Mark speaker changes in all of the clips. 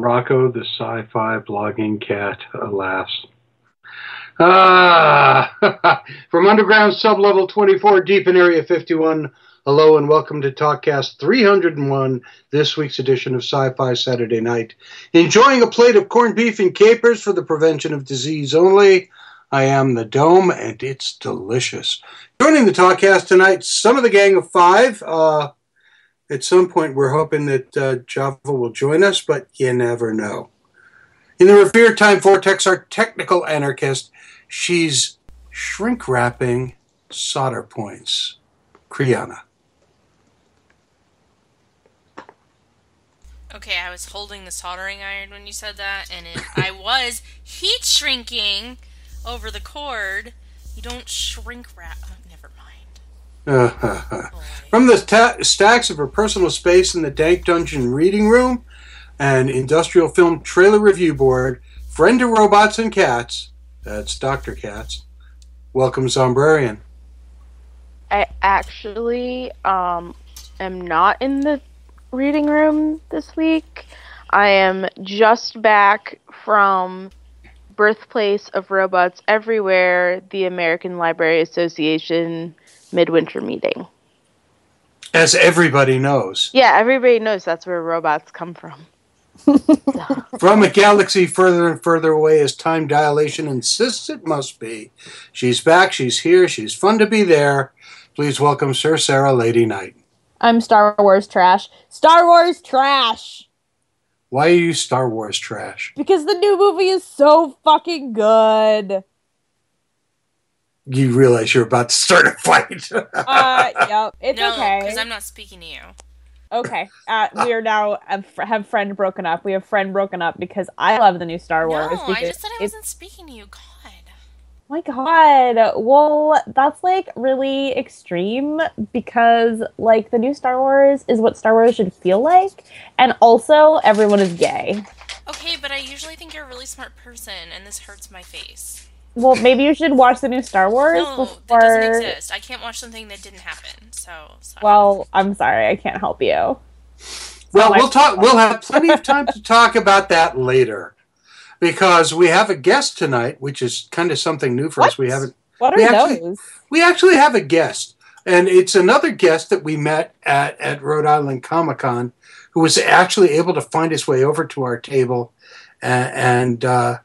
Speaker 1: Rocco the sci-fi blogging cat, alas. Ah, from underground sublevel 24 deep in area 51. Hello and welcome to Talkcast 301, this week's edition of Sci-Fi Saturday Night. Enjoying a plate of corned beef and capers for the prevention of disease only. I am the Dome, and it's delicious. Joining the Talkcast tonight, some of the gang of five. Uh, at some point, we're hoping that uh, Java will join us, but you never know. In the Revere Time Vortex, our technical anarchist, she's shrink wrapping solder points. Kriana.
Speaker 2: Okay, I was holding the soldering iron when you said that, and it, I was heat shrinking over the cord. You don't shrink wrap.
Speaker 1: From the ta- stacks of her personal space in the Dank Dungeon reading room and industrial film trailer review board, friend to robots and cats, that's Dr. Katz. Welcome, Zombrarian.
Speaker 3: I actually um, am not in the reading room this week. I am just back from Birthplace of Robots Everywhere, the American Library Association midwinter meeting.
Speaker 1: As everybody knows.
Speaker 3: Yeah, everybody knows that's where robots come from.
Speaker 1: From a galaxy further and further away as time dilation insists it must be. She's back, she's here, she's fun to be there. Please welcome Sir Sarah Lady Knight.
Speaker 4: I'm Star Wars trash. Star Wars trash!
Speaker 1: Why are you Star Wars trash?
Speaker 4: Because the new movie is so fucking good.
Speaker 1: You realize you're about to start a fight.
Speaker 4: uh, yep. It's
Speaker 2: no,
Speaker 4: okay.
Speaker 2: because I'm not speaking to you.
Speaker 4: Okay. Uh, we are now have friend broken up. We have friend broken up because I love the new Star Wars.
Speaker 2: No, I just said I wasn't speaking to you. God.
Speaker 4: my god. Well, that's like really extreme because like the new Star Wars is what Star Wars should feel like, and also everyone is gay.
Speaker 2: Okay, but I usually think you're a really smart person, and this hurts my face.
Speaker 4: Well, maybe you should watch the new Star Wars
Speaker 2: No,
Speaker 4: before.
Speaker 2: that doesn't exist. I can't watch something that didn't happen. So, sorry.
Speaker 4: Well, I'm sorry, I can't help you.
Speaker 1: Well,
Speaker 4: Oh,
Speaker 1: we'll
Speaker 4: I-
Speaker 1: talk. We'll have plenty of time to talk about that later, because we have a guest tonight, which is kind of something new for us. We haven't.
Speaker 4: What are
Speaker 1: We actually-
Speaker 4: those?
Speaker 1: We actually have a guest, and it's another guest that we met at at Rhode Island Comic Con, who was actually able to find his way over to our table, and. and uh,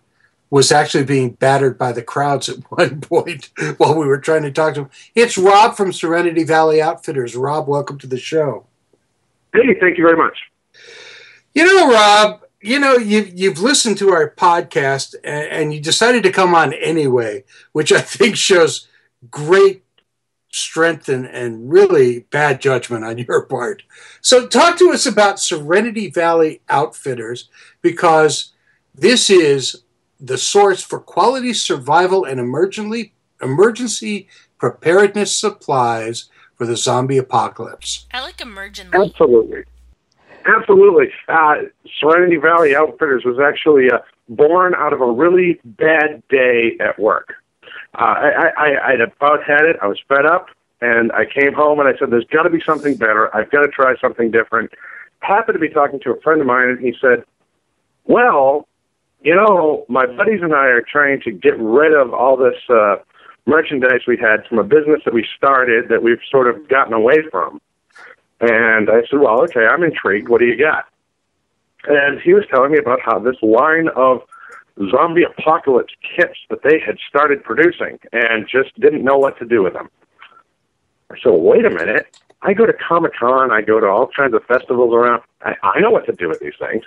Speaker 1: was actually being battered by the crowds at one point while we were trying to talk to him. It's Rob from Serenity Valley Outfitters. Rob, welcome to the show.
Speaker 5: Hey, thank you very much.
Speaker 1: You know, Rob, you know, you've, you've listened to our podcast and, and you decided to come on anyway, which I think shows great strength and, and really bad judgment on your part. So, talk to us about Serenity Valley Outfitters because this is the source for quality survival and emergency, emergency preparedness supplies for the zombie apocalypse.
Speaker 2: I like emergently.
Speaker 5: Absolutely. Absolutely. Uh, Serenity Valley Outfitters was actually uh, born out of a really bad day at work. Uh, I, I, I'd about had it. I was fed up, and I came home and I said, "There's got to be something better. I've got to try something different." Happened to be talking to a friend of mine, and he said, "Well, you know, my buddies and I are trying to get rid of all this uh, merchandise we had from a business that we started that we've sort of gotten away from." And I said, Well, okay, I'm intrigued. What do you got? And he was telling me about how this line of zombie apocalypse kits that they had started producing and just didn't know what to do with them. So, wait a minute. I go to Comic Con, I go to all kinds of festivals around. I, I know what to do with these things.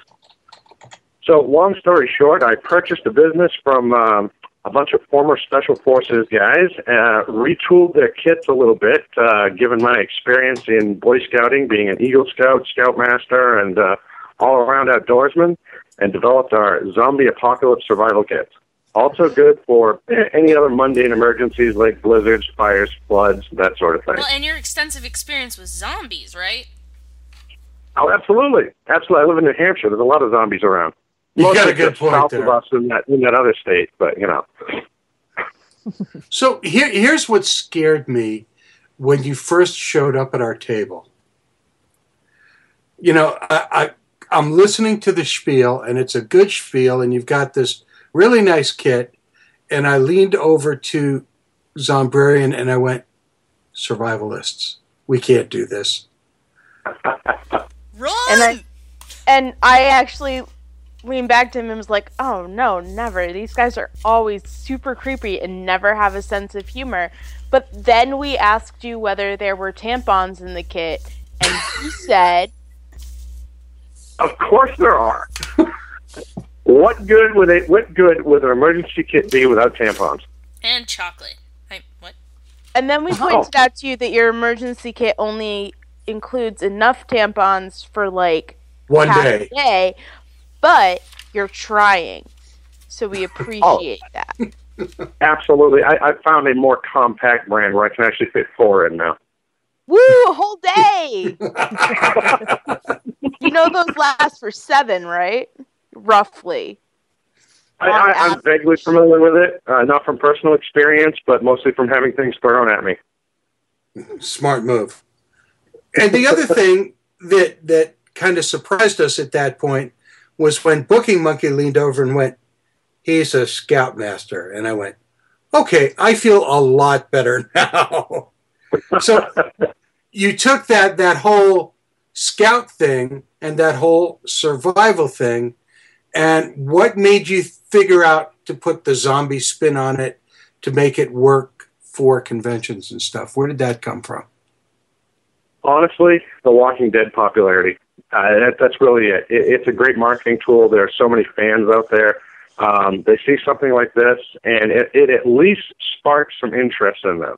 Speaker 5: So, long story short, I purchased a business from um, a bunch of former Special Forces guys, uh, retooled their kits a little bit, uh, given my experience in Boy Scouting, being an Eagle Scout, Scoutmaster, and uh, all around outdoorsman, and developed our zombie apocalypse survival kits. Also good for any other mundane emergencies like blizzards, fires, floods, that sort of thing.
Speaker 2: Well, and your extensive experience with zombies, right?
Speaker 5: Oh, absolutely, absolutely. I live in New Hampshire. There's a lot of zombies around.
Speaker 1: You got a
Speaker 5: Mostly
Speaker 1: good point
Speaker 5: south
Speaker 1: there.
Speaker 5: of us in that in that other state, but you know.
Speaker 1: So here, here's what scared me when you first showed up at our table. You know, I, I'm listening to the spiel, and it's a good spiel, and you've got this really nice kit. And I leaned over to Zombrarian and I went, Survivalists, we can't do this.
Speaker 2: Run!
Speaker 3: And I- And I actually leaned back to him and was like, oh no, never. These guys are always super creepy and never have a sense of humor. But then we asked you whether there were tampons in the kit, and you said,
Speaker 5: Of course there are. what good would it? What good would an emergency kit be without tampons?
Speaker 2: and chocolate. I, what?
Speaker 3: and then we oh. pointed out to you that your emergency kit only includes enough tampons for like
Speaker 1: One
Speaker 3: half
Speaker 1: day.
Speaker 3: a day, but you're trying. So we appreciate that.
Speaker 5: Absolutely. I, I found a more compact brand where I can actually fit four in now.
Speaker 3: Woo, a whole day! you know those last for seven, right? Roughly.
Speaker 5: I, I, I'm vaguely familiar with it, uh, not from personal experience, but mostly from having things thrown at me.
Speaker 1: Smart move. And the other thing that that kind of surprised us at that point was when Booking Monkey leaned over and went, "He's a scoutmaster," and I went, "Okay, I feel a lot better now." so you took that that whole scout thing and that whole survival thing, and what made you figure out to put the zombie spin on it to make it work for conventions and stuff? Where did that come from?
Speaker 5: Honestly, the Walking Dead popularity. Uh, that, that's really it. it. It's a great marketing tool. There are so many fans out there. Um, they see something like this, and it, it at least sparks some interest in them.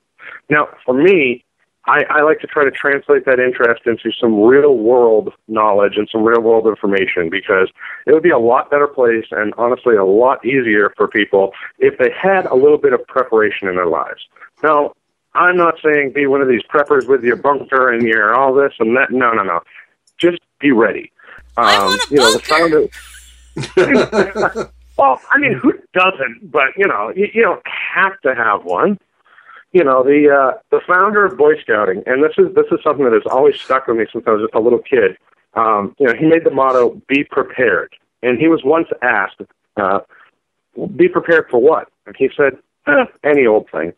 Speaker 5: Now, for me, I, I like to try to translate that interest into some real world knowledge and some real world information because it would be a lot better place and honestly a lot easier for people if they had a little bit of preparation in their lives. Now, I'm not saying be one of these preppers with your bunker and your all this and that. No, no, no. Just be ready.
Speaker 2: I want a
Speaker 5: you know, the
Speaker 2: bunker.
Speaker 5: founder. well, I mean, who doesn't? But you know, you, you don't have to have one. You know, the uh, the founder of Boy Scouting, and this is this is something that has always stuck with me since I was just a little kid. Um, you know, he made the motto "Be prepared," and he was once asked, uh, "Be prepared for what?" And he said, eh, "Any old thing."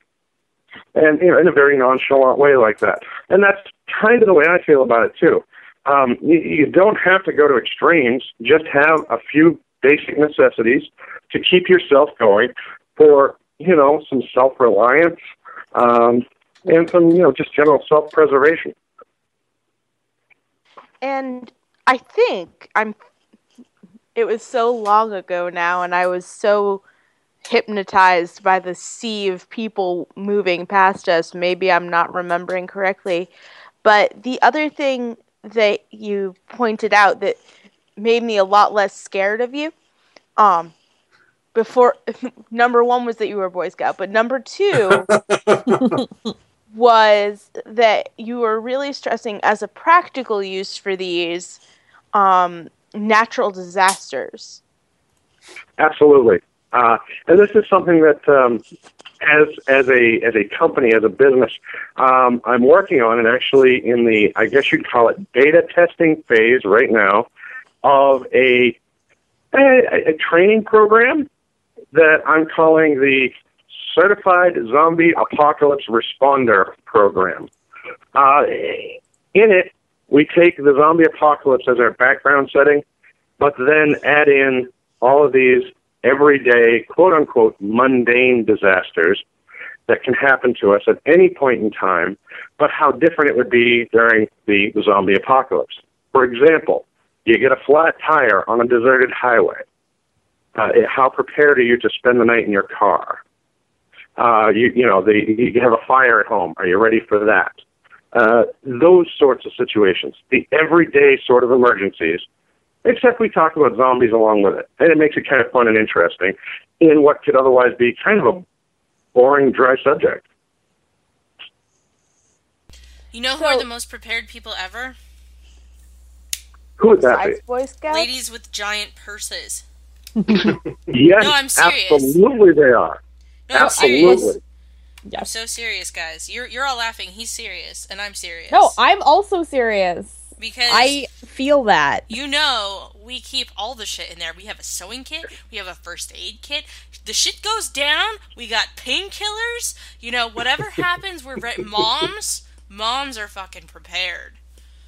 Speaker 5: and you know, in a very nonchalant way like that. And that's kind of the way I feel about it too. Um, you, don't have to go to extremes. Just have a few basic necessities to keep yourself going for you know some self-reliance um, and some you know just general self-preservation.
Speaker 3: And I think I'm. It was so long ago now, and I was so hypnotized by the sea of people moving past us. Maybe I'm not remembering correctly. But the other thing that you pointed out that made me a lot less scared of you, um, before number one was that you were a Boy Scout, but number two was that you were really stressing as a practical use for these um, natural disasters.
Speaker 5: Absolutely. Uh, and this is something that, um, as as a as a company, as a business, um, I'm working on, and actually in the I guess you'd call it beta testing phase right now of a a, a training program that I'm calling the Certified Zombie Apocalypse Responder Program. Uh, in it, we take the zombie apocalypse as our background setting, but then add in all of these everyday, quote unquote, mundane disasters that can happen to us at any point in time, but how different it would be during the, the zombie apocalypse. For example, you get a flat tire on a deserted highway. Uh, how prepared are you to spend the night in your car? Uh, you, you know, the, you have a fire at home. Are you ready for that? Uh, those sorts of situations, the everyday sort of emergencies, except we talk about zombies along with it. And it makes it kind of fun and interesting in what could otherwise be kind of a mm-hmm. boring, dry subject.
Speaker 2: You know who are the most prepared people ever?
Speaker 5: Who would that be?
Speaker 3: Boy Scouts?
Speaker 2: Ladies with giant purses.
Speaker 5: Yes,
Speaker 2: No, I'm serious.
Speaker 5: absolutely they are.
Speaker 2: No, I'm serious.
Speaker 5: Absolutely.
Speaker 2: I'm so serious, guys. You're you're all laughing. He's serious, and I'm serious.
Speaker 4: No, I'm also serious.
Speaker 2: Because
Speaker 4: I feel that.
Speaker 2: you know we keep all the shit in there. We have a sewing kit, we have a first aid kit. The shit goes down, we got painkillers. You know, whatever happens, we're re- moms. Moms are fucking prepared.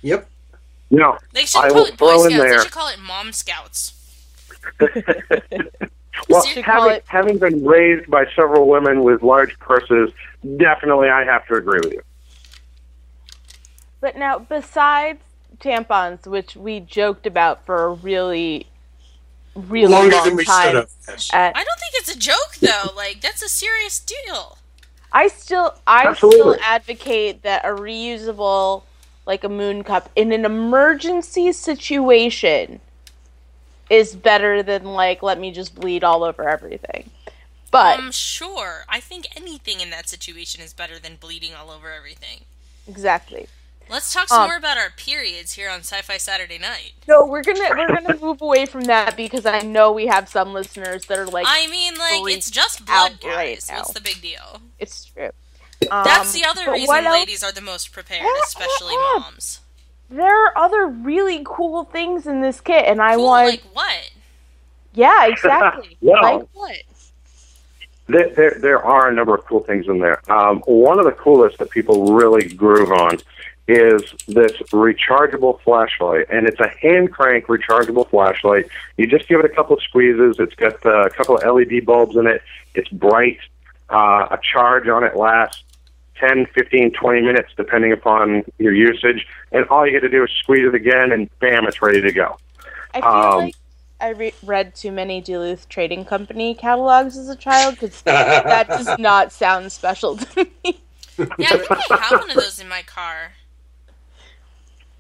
Speaker 1: Yep.
Speaker 5: No,
Speaker 2: They should
Speaker 5: I
Speaker 2: call
Speaker 5: will
Speaker 2: it Boy
Speaker 5: throw in
Speaker 2: Scouts. They
Speaker 5: there.
Speaker 2: should call it Mom Scouts.
Speaker 5: Well, having,
Speaker 3: it-
Speaker 5: having been raised by several women with large purses, definitely I have to agree with you.
Speaker 3: But now, besides tampons, which we joked about for a really, really
Speaker 1: Longer
Speaker 3: long
Speaker 1: than we
Speaker 3: time,
Speaker 1: have. Yes.
Speaker 3: at-
Speaker 2: I don't think it's a joke though. Like that's a serious deal.
Speaker 3: I still, I
Speaker 5: Absolutely.
Speaker 3: still advocate that a reusable, like a moon cup, in an emergency situation, is better than like let me just bleed all over everything. But
Speaker 2: Um, sure. I think anything in that situation is better than bleeding all over everything.
Speaker 3: exactly.
Speaker 2: Let's talk some
Speaker 3: Um,
Speaker 2: more about our periods here on Sci-Fi Saturday Night.
Speaker 3: No, we're gonna we're gonna move away from that because I know we have some listeners that are like,
Speaker 2: I mean, like it's just blood,
Speaker 3: out right
Speaker 2: guys. What's the big deal?
Speaker 3: it's true.
Speaker 2: That's
Speaker 3: Um,
Speaker 2: the other reason ladies are the most prepared, especially moms.
Speaker 3: There are other really cool things in this kit, and I
Speaker 2: Cool,
Speaker 3: want.
Speaker 2: like what?
Speaker 3: yeah, exactly.
Speaker 5: Well-
Speaker 3: like what?
Speaker 5: There, there, there are a number of cool things in there. Um, one of the coolest that people really groove on is this rechargeable flashlight, and it's a hand crank rechargeable flashlight. You just give it a couple of squeezes. It's got uh, a couple of LED bulbs in it. It's bright. Uh, a charge on it lasts 10, 15, 20 minutes, depending upon your usage. And all you got to do is squeeze it again, and bam, it's ready to go.
Speaker 3: I feel
Speaker 5: um,
Speaker 3: like I re- read too many Duluth Trading Company catalogs as a child because that does not sound special to me.
Speaker 2: Yeah, I think I have one of those in my car.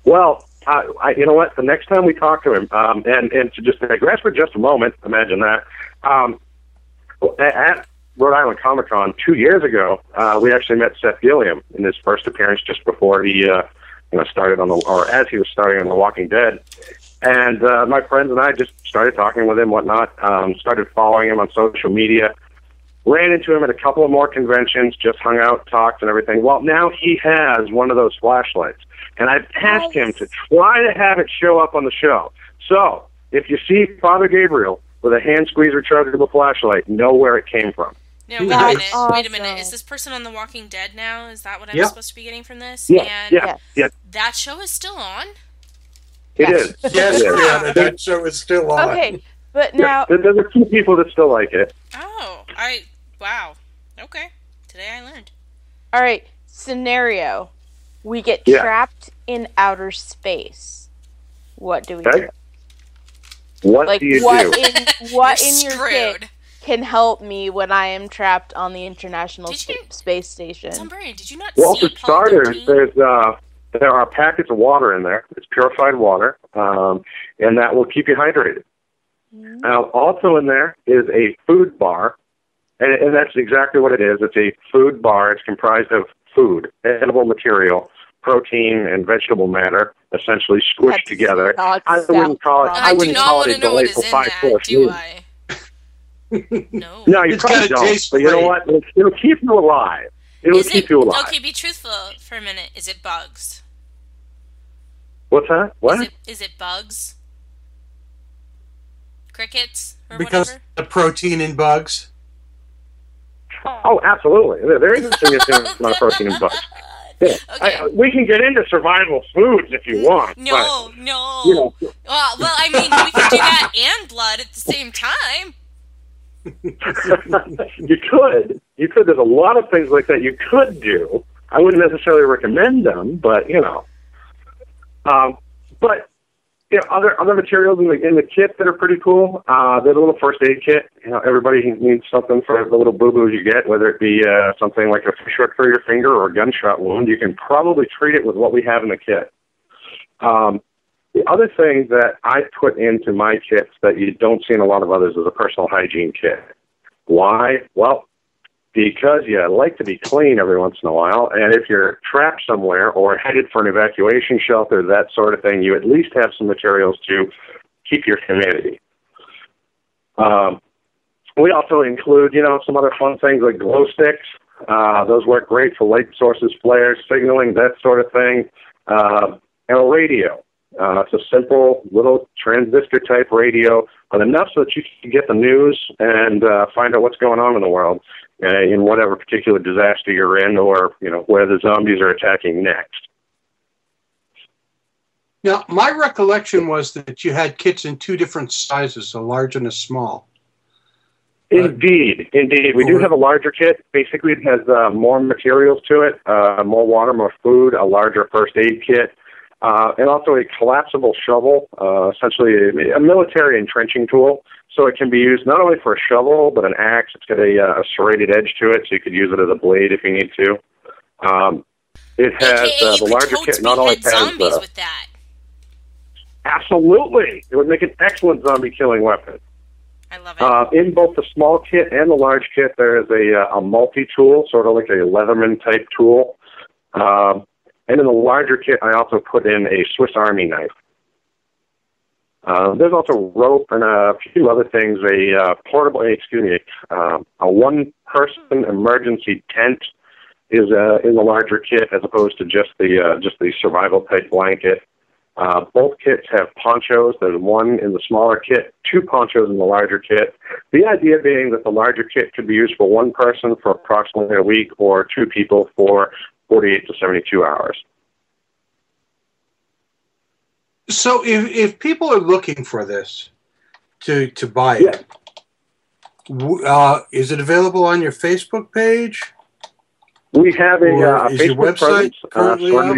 Speaker 5: Well, I, I, you know what? The next time we talk to him, um, and and to just digress for just a moment, imagine that. Um, at Rhode Island Comic Con two years ago, uh, we actually met Seth Gilliam in his first appearance just before he, uh, you know, started on the or as he was starting on The Walking Dead. And uh, my friends and I just started talking with him, whatnot. Um, started following him on social media. Ran into him at a couple of more conventions. Just hung out, talked, and everything. Well, now he has one of those flashlights, and I've asked him to try to have it show up on the show. So if you see Father Gabriel with a hand squeeze rechargeable flashlight, know where it came from.
Speaker 2: No, wait a
Speaker 1: That's
Speaker 2: minute. Wait a minute. Is this person on The Walking Dead now? Is that what I'm
Speaker 1: Yeah.
Speaker 2: supposed to be getting from this?
Speaker 5: Yeah,
Speaker 2: and
Speaker 5: yeah,
Speaker 3: Yes.
Speaker 5: yeah.
Speaker 2: that show is still on.
Speaker 5: It
Speaker 3: Yes.
Speaker 5: is.
Speaker 1: Yes,
Speaker 5: It is.
Speaker 1: Brianna, that show is still on.
Speaker 3: Okay, but now
Speaker 5: there- there's a few people that still like it.
Speaker 2: Oh, I wow. Okay, today I learned.
Speaker 3: all right. Scenario: We get
Speaker 5: Yeah.
Speaker 3: trapped in outer space. What do we
Speaker 5: Okay.
Speaker 3: do?
Speaker 5: What
Speaker 3: Like
Speaker 5: do you
Speaker 3: what
Speaker 5: do?
Speaker 3: in what in your
Speaker 2: screwed.
Speaker 3: kit can help me when I am trapped on the International
Speaker 2: Did you-
Speaker 3: Space Station?
Speaker 2: Tom Brady, did you not
Speaker 5: Well,
Speaker 2: see
Speaker 5: for starters, there's uh, there are packets of water in there. It's purified water, um, and that will keep you hydrated. Now, also in there is a food bar, and, and that's exactly what it is. It's a food bar. It's comprised of food, edible material, protein, and vegetable matter, essentially squished
Speaker 3: That does
Speaker 5: together. I wouldn't call it. I
Speaker 2: I
Speaker 5: wouldn't call it a
Speaker 2: know what is
Speaker 5: delightful
Speaker 2: in
Speaker 5: five
Speaker 2: that,
Speaker 5: course meal.
Speaker 2: No.
Speaker 5: No, you
Speaker 1: It's
Speaker 5: probably
Speaker 1: gotta
Speaker 5: don't.
Speaker 1: taste
Speaker 5: But you know what? It'll, it'll keep you alive. It'll
Speaker 2: Is
Speaker 5: keep
Speaker 2: it
Speaker 5: you alive.
Speaker 2: okay? Be truthful for a minute. Is it bugs?
Speaker 5: What's that? What?
Speaker 2: Is it is it bugs? Crickets or
Speaker 1: Because
Speaker 2: whatever?
Speaker 1: the protein in bugs.
Speaker 5: Oh, absolutely. There, is a significant amount of protein in bugs. Yeah.
Speaker 2: Okay.
Speaker 5: I, we can get into survival foods if you want.
Speaker 2: No, no.
Speaker 5: You know,
Speaker 2: Well, well, I mean, we can do that and blood at the same time.
Speaker 5: you could. You could. There's a lot of things like that you could do. I wouldn't necessarily recommend them, but you know. Um, but you know, other other materials in the in the kit that are pretty cool. Uh, a little first aid kit. You know, everybody needs something for the little boo boos you get, whether it be uh, something like a fish hook for your finger or a gunshot wound. You can probably treat it with what we have in the kit. Um, the other thing that I put into my kits that you don't see in a lot of others is a personal hygiene kit. Why? Well, because you like to be clean every once in a while, and if you're trapped somewhere or headed for an evacuation shelter, that sort of thing, you at least have some materials to keep your humidity. Um, we also include, you know, some other fun things like glow sticks. Uh, those work great for light sources, flares, signaling, that sort of thing. Uh, and a radio. Uh, it's a simple little transistor type radio, but enough so that you can get the news and uh, find out what's going on in the world uh, in whatever particular disaster you're in, or you know where the zombies are attacking next.
Speaker 1: Now, my recollection was that you had kits in two different sizes, a large and a small.
Speaker 5: Indeed, indeed. We do have a larger kit. Basically, it has uh, more materials to it, uh, more water, more food, a larger first aid kit, uh, and also a collapsible shovel, uh, essentially a, a, military entrenching tool. So it can be used not only for a shovel, but an axe. It's got a, uh, a serrated edge to it, so you could use it as a blade if you need to. Um, it has uh, the larger kit not only has
Speaker 2: zombies with that.
Speaker 5: Absolutely, it would make an excellent zombie killing weapon.
Speaker 2: I love it. Uh,
Speaker 5: in both the small kit and the large kit, there is a, uh, a multi tool, sort of like a Leatherman type tool. Um, and in the larger kit, I also put in a Swiss Army knife. Uh, there's also rope and a few other things. A uh, portable, excuse me, uh, a one-person emergency tent is uh, in the larger kit as opposed to just the uh, just the survival type blanket. Uh, both kits have ponchos. There's one in the smaller kit, two ponchos in the larger kit. The idea being that the larger kit could be used for one person for approximately a week or two people for 48 to 72 hours.
Speaker 1: So if, if people are looking for this to, to buy it, yeah. uh, is it available on your Facebook page?
Speaker 5: We have a, uh,
Speaker 1: is
Speaker 5: Facebook
Speaker 1: your website
Speaker 5: presence,
Speaker 1: currently
Speaker 5: uh?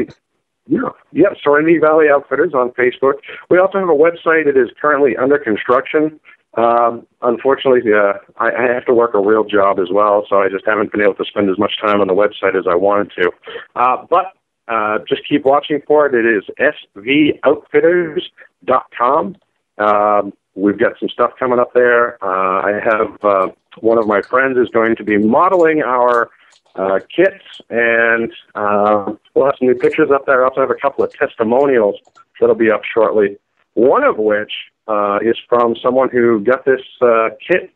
Speaker 5: Yeah, yeah, Serenity Valley Outfitters on Facebook. We also have a website that is currently under construction. Um, unfortunately, uh, I, I have to work a real job as well, so I just haven't been able to spend as much time on the website as I wanted to. Uh, but uh, just keep watching for it. It is svoutfitters.com. Um, we've got some stuff coming up there. Uh, I have uh, one of my friends is going to be modeling our uh, kits, and uh, we'll have some new pictures up there. I also have a couple of testimonials that'll be up shortly. One of which uh, is from someone who got this uh, kit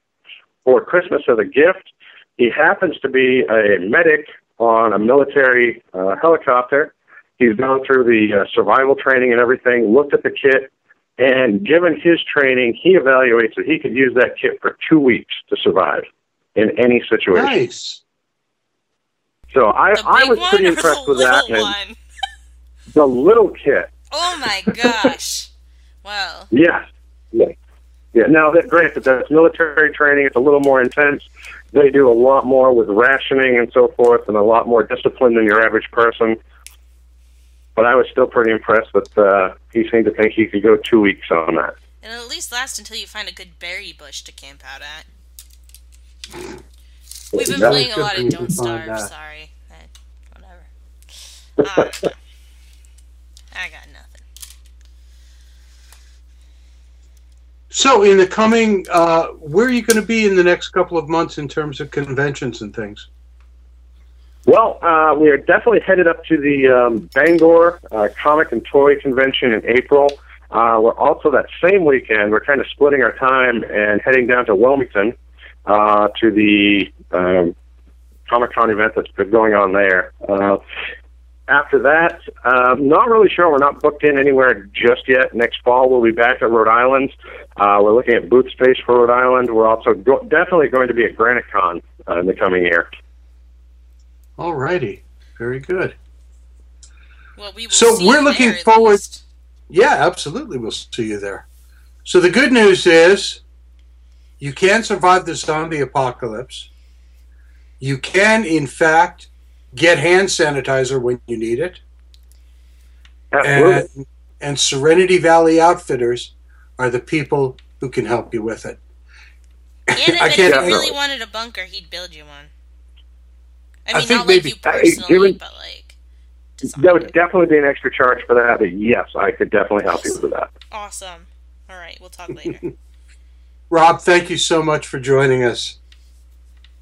Speaker 5: for Christmas as a gift. He happens to be a medic on a military uh, helicopter. He's gone through the uh, survival training and everything, looked at the kit, and given his training, he evaluates that he could use that kit for two weeks to survive in any situation.
Speaker 1: Nice.
Speaker 5: So I, I was pretty impressed with that.
Speaker 2: One?
Speaker 5: the little kit.
Speaker 2: Oh my gosh! wow.
Speaker 5: Yeah. Yeah. Yeah. Now that granted, that's military training. It's a little more intense. They do a lot more with rationing and so forth, and a lot more discipline than your average person. But I was still pretty impressed that uh, he seemed to think he could go two weeks on that.
Speaker 2: And at least last until you find a good berry bush to camp out at. We've been
Speaker 1: That
Speaker 2: playing a lot of Don't Starve. Sorry, whatever. Uh, I got nothing.
Speaker 1: So, in the coming, uh, where are you going to be in the next couple of months in terms of conventions and things?
Speaker 5: Well, uh, we are definitely headed up to the um, Bangor uh, Comic and Toy Convention in April. Uh, we're also that same weekend, we're kind of splitting our time and heading down to Wilmington uh, to the um, Comic Con event that's been going on there. Uh, after that, uh, not really sure. We're not booked in anywhere just yet. Next fall, we'll be back at Rhode Island. Uh, we're looking at booth space for Rhode Island. We're also go- definitely going to be at Granite Con uh, in the coming year.
Speaker 1: All righty. Very good.
Speaker 2: Well, we will
Speaker 1: So
Speaker 2: see
Speaker 1: we're
Speaker 2: you
Speaker 1: looking
Speaker 2: there
Speaker 1: forward-
Speaker 2: least.
Speaker 1: Yeah, absolutely. We'll see you there. So, the good news is you can survive the zombie apocalypse. You can, in fact, get hand sanitizer when you need it.
Speaker 5: Absolutely.
Speaker 1: And, and Serenity Valley Outfitters are the people who can help you with it.
Speaker 2: And
Speaker 1: I
Speaker 2: I bet if
Speaker 1: can't-
Speaker 2: you really wanted a bunker, he'd build you one. I
Speaker 1: I
Speaker 2: mean,
Speaker 1: think
Speaker 2: not
Speaker 1: maybe-
Speaker 2: like you personally,
Speaker 5: given-
Speaker 2: but like design.
Speaker 5: That would definitely be an extra charge for that, but yes, I could definitely help you with that.
Speaker 2: Awesome. All right, we'll talk later.
Speaker 1: Rob, thank you so much for joining us.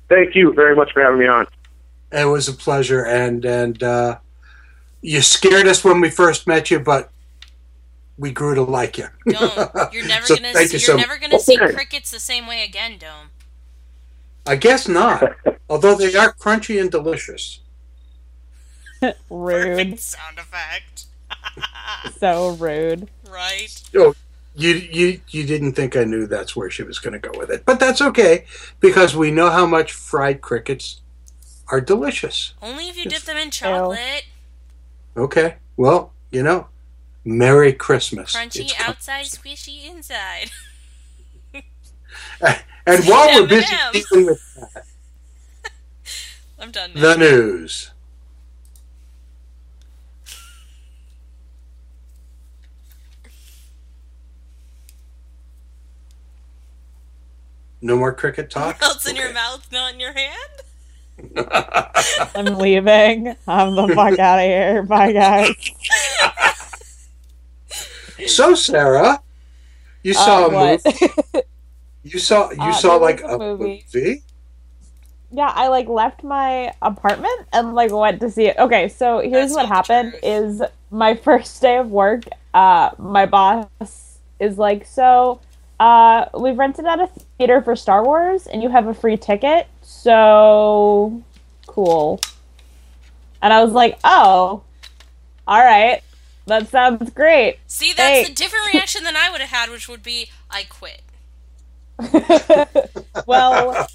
Speaker 5: Thank you very much for having me on.
Speaker 1: It was a pleasure, and and uh, you scared us when we first met you, but we grew to like you.
Speaker 2: Dome, you're never
Speaker 1: So
Speaker 2: gonna
Speaker 1: thank
Speaker 2: see,
Speaker 1: you
Speaker 2: you're
Speaker 1: so
Speaker 2: never gonna see crickets the same way again, Dome.
Speaker 1: I guess not, although they are crunchy and delicious.
Speaker 4: Rude.
Speaker 2: Perfect sound effect.
Speaker 4: so rude.
Speaker 2: right?
Speaker 1: Oh, You you you didn't think I knew that's where she was going to go with it, but that's okay because we know how much fried crickets are delicious.
Speaker 2: Only if you dip them in chocolate.
Speaker 1: Okay, well, you know, Merry Christmas.
Speaker 2: Crunchy
Speaker 1: It's com-
Speaker 2: outside, squishy inside.
Speaker 1: and while we're busy dealing with that,
Speaker 2: I'm done now.
Speaker 1: the news. No more cricket talk.
Speaker 2: Melts in your mouth, not in your hand.
Speaker 4: I'm leaving. I'm the fuck out of here. Bye, guys.
Speaker 1: So, Sarah, you saw
Speaker 4: Uh,
Speaker 1: a
Speaker 4: what?
Speaker 1: movie. You saw you
Speaker 4: Uh,
Speaker 1: saw like
Speaker 4: a
Speaker 1: a
Speaker 4: movie.
Speaker 1: movie.
Speaker 4: yeah, I like left my apartment and like went to see it. Okay, so here's
Speaker 2: That's
Speaker 4: what happened: is my first day of work. Uh, my boss is like, so uh, we've rented out a theater for Star Wars, and you have a free ticket. So cool. And I was like, oh, all right, that sounds great.
Speaker 2: See, that's a different reaction than I would have had, which would be, I quit.
Speaker 4: well,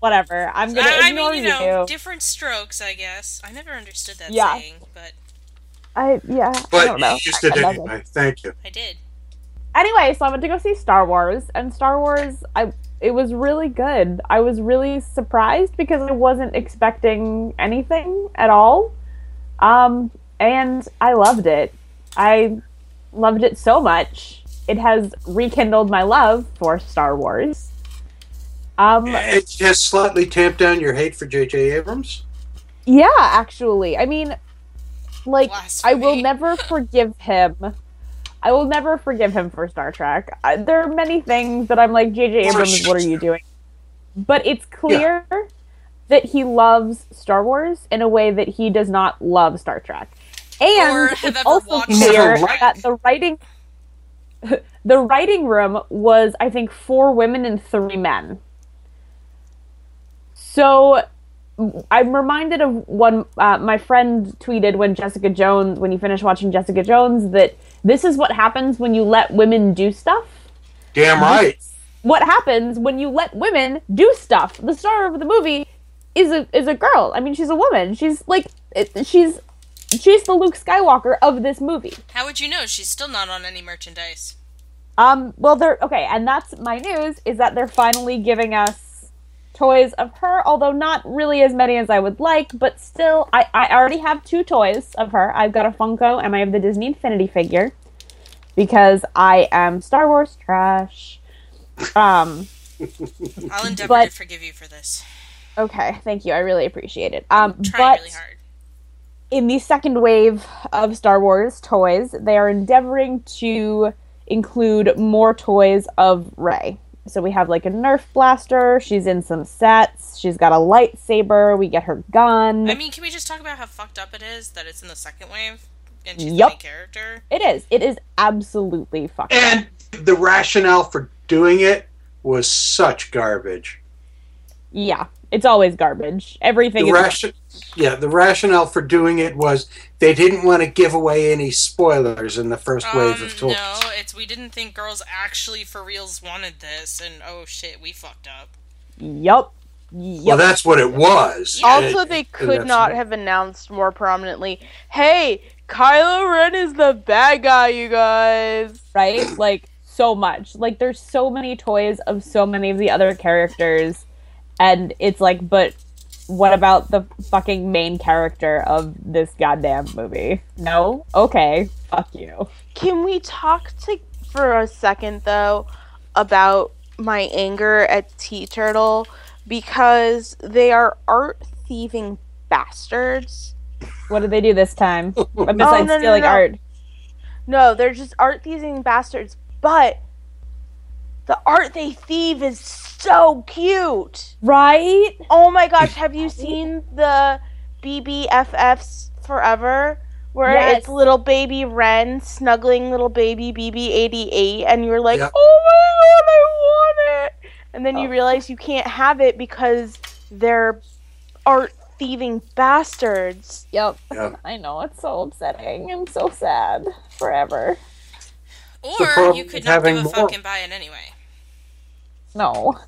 Speaker 4: whatever. I'm gonna
Speaker 2: I, I mean, you know, different strokes, I guess. I never understood that
Speaker 4: Yeah.
Speaker 2: saying, but
Speaker 4: I yeah. I
Speaker 1: But
Speaker 4: don't know.
Speaker 1: you used it
Speaker 4: I- I love it.
Speaker 1: anyway. Thank you.
Speaker 2: I did.
Speaker 4: Anyway, so I went to go see Star Wars, and Star Wars, I it was really good. I was really surprised because I wasn't expecting anything at all, um, and I loved it. I loved it so much. It has rekindled my love for Star Wars. Um,
Speaker 1: It has slightly tamped down your hate for J.J. Abrams.
Speaker 4: yeah, actually, I mean, like I will never forgive him. I will never forgive him for Star Trek. I, there are many things that I'm like, J.J. Abrams, what are you doing? But it's clear that he loves Star Wars in a way that he does not love Star Trek. And it's also clear
Speaker 1: liked
Speaker 4: that the writing the writing room was, I think, four women and three men. So I'm reminded of one uh, my friend tweeted when Jessica Jones, when he finished watching Jessica Jones, that this is what happens when you let women do stuff.
Speaker 1: Damn right.
Speaker 4: What happens when you let women do stuff? The star of the movie is a is a girl. I mean, she's a woman. She's like it, she's she's the Luke Skywalker of this movie.
Speaker 2: How would you know? She's still not on any merchandise.
Speaker 4: Um, well, they're okay, and that's my news is that they're finally giving us toys of her, although not really as many as I would like, but still, I, I already have two toys of her. I've got a Funko and I have the Disney Infinity figure because I am Star Wars trash. Um,
Speaker 2: I'll endeavor
Speaker 4: But-
Speaker 2: to forgive you for this.
Speaker 4: okay, thank you. I really appreciate it. Um, but
Speaker 2: really hard.
Speaker 4: in the second wave of Star Wars toys, they are endeavoring to include more toys of Rey. So we have like a Nerf blaster. She's in some sets. She's got a lightsaber. We get her gun.
Speaker 2: I mean, can we just talk about how fucked up it is that it's in the second wave and she's
Speaker 4: Yup.
Speaker 2: the main character?
Speaker 4: it is. It is absolutely fucked up.
Speaker 1: And the rationale for doing it was such garbage.
Speaker 4: Yeah, it's always garbage. Everything
Speaker 1: The
Speaker 4: is.
Speaker 1: ration- yeah, the rationale for doing it was they didn't want to give away any spoilers in the first wave
Speaker 2: Um,
Speaker 1: of toys.
Speaker 2: no, it's we didn't think girls actually for reals wanted this, and oh shit, we fucked up.
Speaker 4: Yup. Yup.
Speaker 1: Well, that's what it was.
Speaker 3: Also,
Speaker 1: And-
Speaker 3: they could not have announced more prominently, "Hey, Kylo Ren is the bad guy, you guys."
Speaker 4: right? Like so much. Like there's so many toys of so many of the other characters, and it's like, but what about the fucking main character of this goddamn movie? No? Okay. Fuck you.
Speaker 3: Can we talk to for a second though about my anger at TeeTurtle because they are art thieving bastards.
Speaker 4: What did they do this time? Besides
Speaker 3: Oh, no, no,
Speaker 4: stealing
Speaker 3: no.
Speaker 4: art.
Speaker 3: No, they're just art thieving bastards, but the art they thieve is so cute.
Speaker 4: Right?
Speaker 3: Oh my gosh, have you seen the BBFFs forever? Where
Speaker 4: Yes.
Speaker 3: it's little baby Ren snuggling little baby BB-8, and you're like,
Speaker 1: Yep.
Speaker 3: oh my god, I want it! And then you
Speaker 4: Oh.
Speaker 3: realize you can't have it because they're art thieving bastards.
Speaker 4: Yep.
Speaker 1: Yeah.
Speaker 4: I know it's so upsetting and so sad forever.
Speaker 2: Or you could not
Speaker 1: having
Speaker 2: give a
Speaker 1: more-
Speaker 2: fuck and buy it anyway.
Speaker 4: No,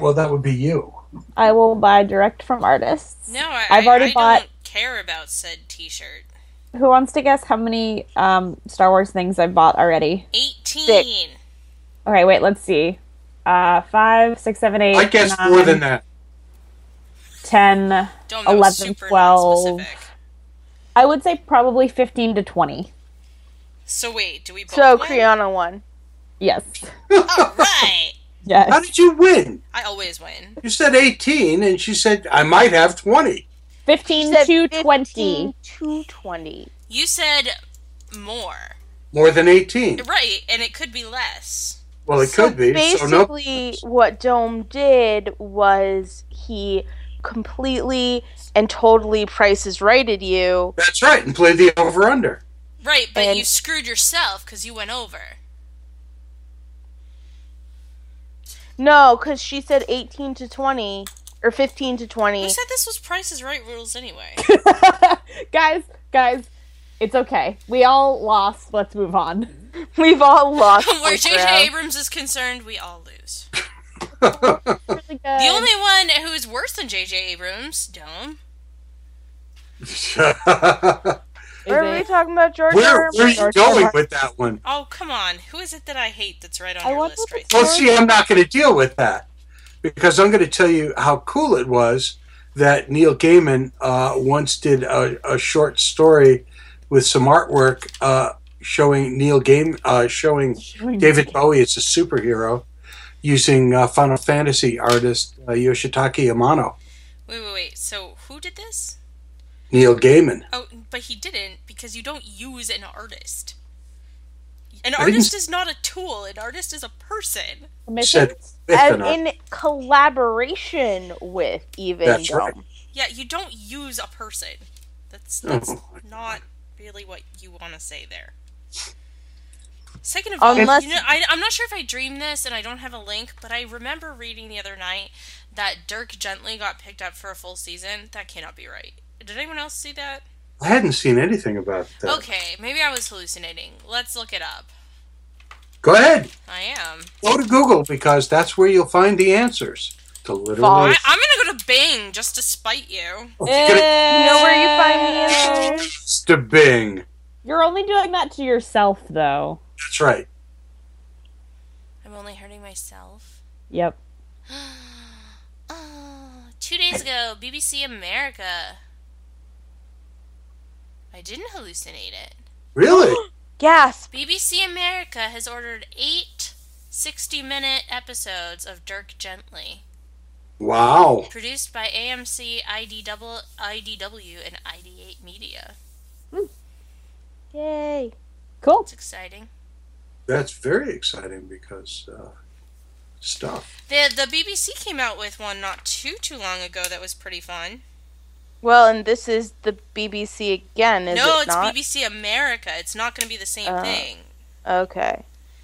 Speaker 1: Well, that would be you.
Speaker 4: I will buy direct from artists.
Speaker 2: No, I,
Speaker 4: I've already
Speaker 2: I
Speaker 4: bought-
Speaker 2: don't care about said T-shirt.
Speaker 4: Who wants to guess how many um, Star Wars things I've bought already?
Speaker 2: Eighteen.
Speaker 4: Okay, wait. Let's see. Uh, five, six, seven, eight.
Speaker 1: I guess
Speaker 4: nine,
Speaker 1: more than that.
Speaker 4: Ten.
Speaker 2: Don't
Speaker 4: 11,
Speaker 2: super
Speaker 4: 12. I would say probably fifteen to twenty.
Speaker 2: So wait, do we both
Speaker 3: So
Speaker 2: win?
Speaker 3: Kriana won.
Speaker 4: Yes.
Speaker 2: All right.
Speaker 4: Yes.
Speaker 1: How did you win?
Speaker 2: I always win.
Speaker 1: You said 18, and she said, I might have 20.
Speaker 4: 15
Speaker 3: Said
Speaker 4: to
Speaker 3: 15
Speaker 4: 20.
Speaker 3: to 20.
Speaker 2: You said more,
Speaker 1: More than 18.
Speaker 2: right? And it could be less.
Speaker 1: Well, it
Speaker 3: So
Speaker 1: could be. So no.
Speaker 3: basically, what Dome did was he completely and totally prices righted you.
Speaker 1: That's right, and played the over under.
Speaker 2: Right, but
Speaker 3: And-
Speaker 2: you screwed yourself because you went over.
Speaker 3: No, because she said 18 to 20 or 15 to 20.
Speaker 2: Who said this was Price is Right rules anyway?
Speaker 4: guys, guys, it's okay. We all lost. Let's move on.
Speaker 3: We've all lost.
Speaker 2: Where
Speaker 3: this
Speaker 2: J.J. Abrams is concerned, we all lose.
Speaker 4: Really.
Speaker 2: The only one who is worse than J.J. Abrams, Dome.
Speaker 3: Where are we talking about George
Speaker 1: where,
Speaker 3: R. R.
Speaker 1: where are you
Speaker 3: George
Speaker 1: going
Speaker 3: R. R.
Speaker 1: with that one?
Speaker 2: Oh, come on. Who is it that I hate that's right on
Speaker 4: I
Speaker 2: your list right
Speaker 4: it's
Speaker 2: there?
Speaker 1: Well, see, I'm not going to deal with that because I'm going to tell you how cool it was that Neil Gaiman uh, once did a, a short story with some artwork uh, showing Neil Gaiman, uh, showing David Bowie as a superhero using uh, Final Fantasy artist uh, Yoshitaka Amano.
Speaker 2: Wait, wait, wait. So, who did this?
Speaker 1: Neil Gaiman.
Speaker 2: Oh, but he didn't because you don't use an artist. An
Speaker 1: I
Speaker 2: artist is not a tool. An artist is a person.
Speaker 1: Said
Speaker 3: And in collaboration with even
Speaker 1: That's right.
Speaker 2: Yeah, you don't use a person. That's
Speaker 1: Oh.
Speaker 2: that's not really what you want to say there. Second of all,
Speaker 3: Unless-
Speaker 2: you know, I, I'm not sure if I dreamed this and I don't have a link, but I remember reading the other night that Dirk Gently got picked up for a full season. That cannot be right. Did anyone else see that?
Speaker 1: I hadn't seen anything about that.
Speaker 2: Okay, maybe I was hallucinating. Let's look it up.
Speaker 1: Go ahead.
Speaker 2: I am.
Speaker 1: Go to Google because that's where you'll find the answers to literally.
Speaker 2: I, I'm gonna go to Bing just to spite you.
Speaker 1: Oh, you're gonna-
Speaker 3: You know where you find the answers?
Speaker 1: Mr. Bing.
Speaker 4: You're only doing that to yourself, though.
Speaker 1: That's right.
Speaker 2: I'm only hurting myself.
Speaker 4: Yep.
Speaker 2: Oh, two days ago, BBC America. I didn't hallucinate it.
Speaker 1: Really?
Speaker 3: Gasp.
Speaker 2: BBC America has ordered eight 60 minute episodes of Dirk Gently,
Speaker 1: Wow.
Speaker 2: produced by AMC, IDW, IDW and Ideate Media.
Speaker 3: Yay.
Speaker 4: Cool.
Speaker 2: It's exciting.
Speaker 1: That's very exciting because uh, stuff.
Speaker 2: The the BBC came out with one not too too long ago that was pretty fun.
Speaker 3: Well, and this is the BBC again, is
Speaker 2: no,
Speaker 3: it
Speaker 2: it's
Speaker 3: not?
Speaker 2: BBC America. It's not going to be the same
Speaker 3: Uh,
Speaker 2: thing.
Speaker 3: Okay.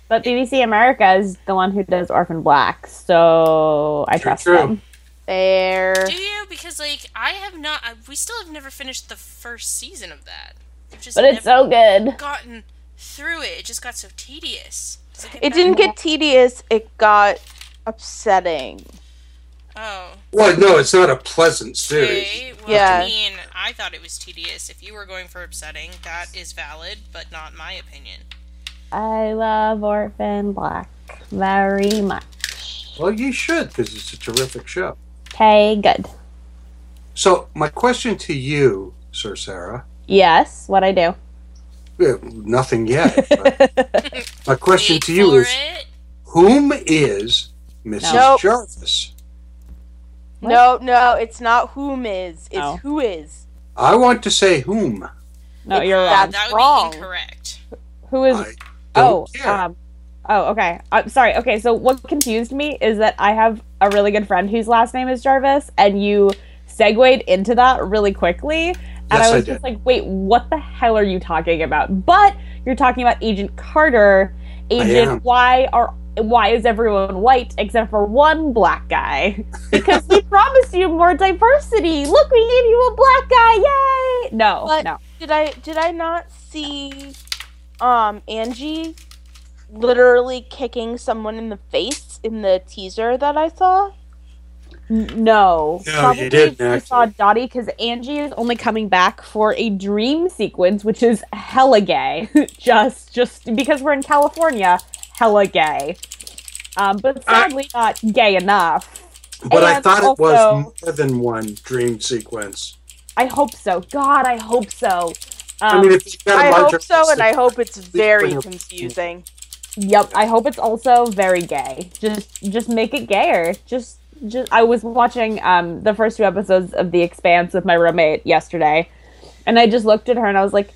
Speaker 4: But BBC America is the one who does Orphan Black, so I
Speaker 1: True,
Speaker 4: trust
Speaker 1: true.
Speaker 4: them.
Speaker 3: There.
Speaker 2: Do you? Because like I have not. I, we still have never finished the first season of that. We've just
Speaker 4: But it's
Speaker 2: never
Speaker 4: so good.
Speaker 2: gotten through it. It just got so tedious. Does get
Speaker 3: It
Speaker 2: better?
Speaker 3: didn't get tedious, it got upsetting.
Speaker 2: Oh.
Speaker 1: Well, no, it's not a pleasant series.
Speaker 2: Okay. Well,
Speaker 3: Yeah.
Speaker 2: I mean, I thought it was tedious. If you were going for upsetting, that is valid, but not my opinion.
Speaker 4: I love Orphan Black very much.
Speaker 1: Well, you should because it's a terrific show.
Speaker 4: Okay, good.
Speaker 1: So, my question to you, Sir Sarah,
Speaker 4: Yes, what I do.
Speaker 1: we nothing yet. but my question
Speaker 2: Wait
Speaker 1: to you is
Speaker 2: it.
Speaker 1: whom is Mrs.
Speaker 3: Nope.
Speaker 1: Jarvis?
Speaker 4: What?
Speaker 3: No, no, it's not whom is. It's
Speaker 4: Oh.
Speaker 3: who is.
Speaker 1: I want to say whom.
Speaker 4: No,
Speaker 3: It's
Speaker 4: you're wrong.
Speaker 3: That's
Speaker 2: that would
Speaker 3: wrong.
Speaker 2: be incorrect.
Speaker 4: Who is?
Speaker 1: I
Speaker 4: oh,
Speaker 1: don't care.
Speaker 4: um, oh, okay. I'm sorry. Okay, so what confused me is that I have a really good friend whose last name is Jarvis, and you segued into that really quickly, and
Speaker 1: Yes,
Speaker 4: I
Speaker 1: I
Speaker 4: was
Speaker 1: did.
Speaker 4: just like, "Wait, what the hell are you talking about?" But you're talking about Agent Carter. Agent, why are why is everyone white except for one black guy? Because we promised you more diversity. Look, we gave you a black guy. Yay! No,
Speaker 3: But-
Speaker 4: no.
Speaker 3: Did I did I not see um Angie literally kicking someone in the face in the teaser that I saw?
Speaker 4: N- No,
Speaker 1: No, you
Speaker 4: probably
Speaker 1: didn't,
Speaker 4: we saw. Dottie because Angie is only coming back for a dream sequence, which is hella gay. just, just because we're in California, hella gay. Um, but
Speaker 1: I-
Speaker 4: sadly not gay enough.
Speaker 1: But I
Speaker 4: And
Speaker 1: thought it was more than one dream sequence.
Speaker 4: I hope so. God, I hope so.
Speaker 1: I
Speaker 4: Um,
Speaker 1: mean, if you've got a
Speaker 3: I hope so, and I hope it's very confusing.
Speaker 4: Yep, I hope it's also very gay. Just just make it gayer. Just just I was watching um the first two episodes of The Expanse with my roommate yesterday. And I just looked at her and I was like,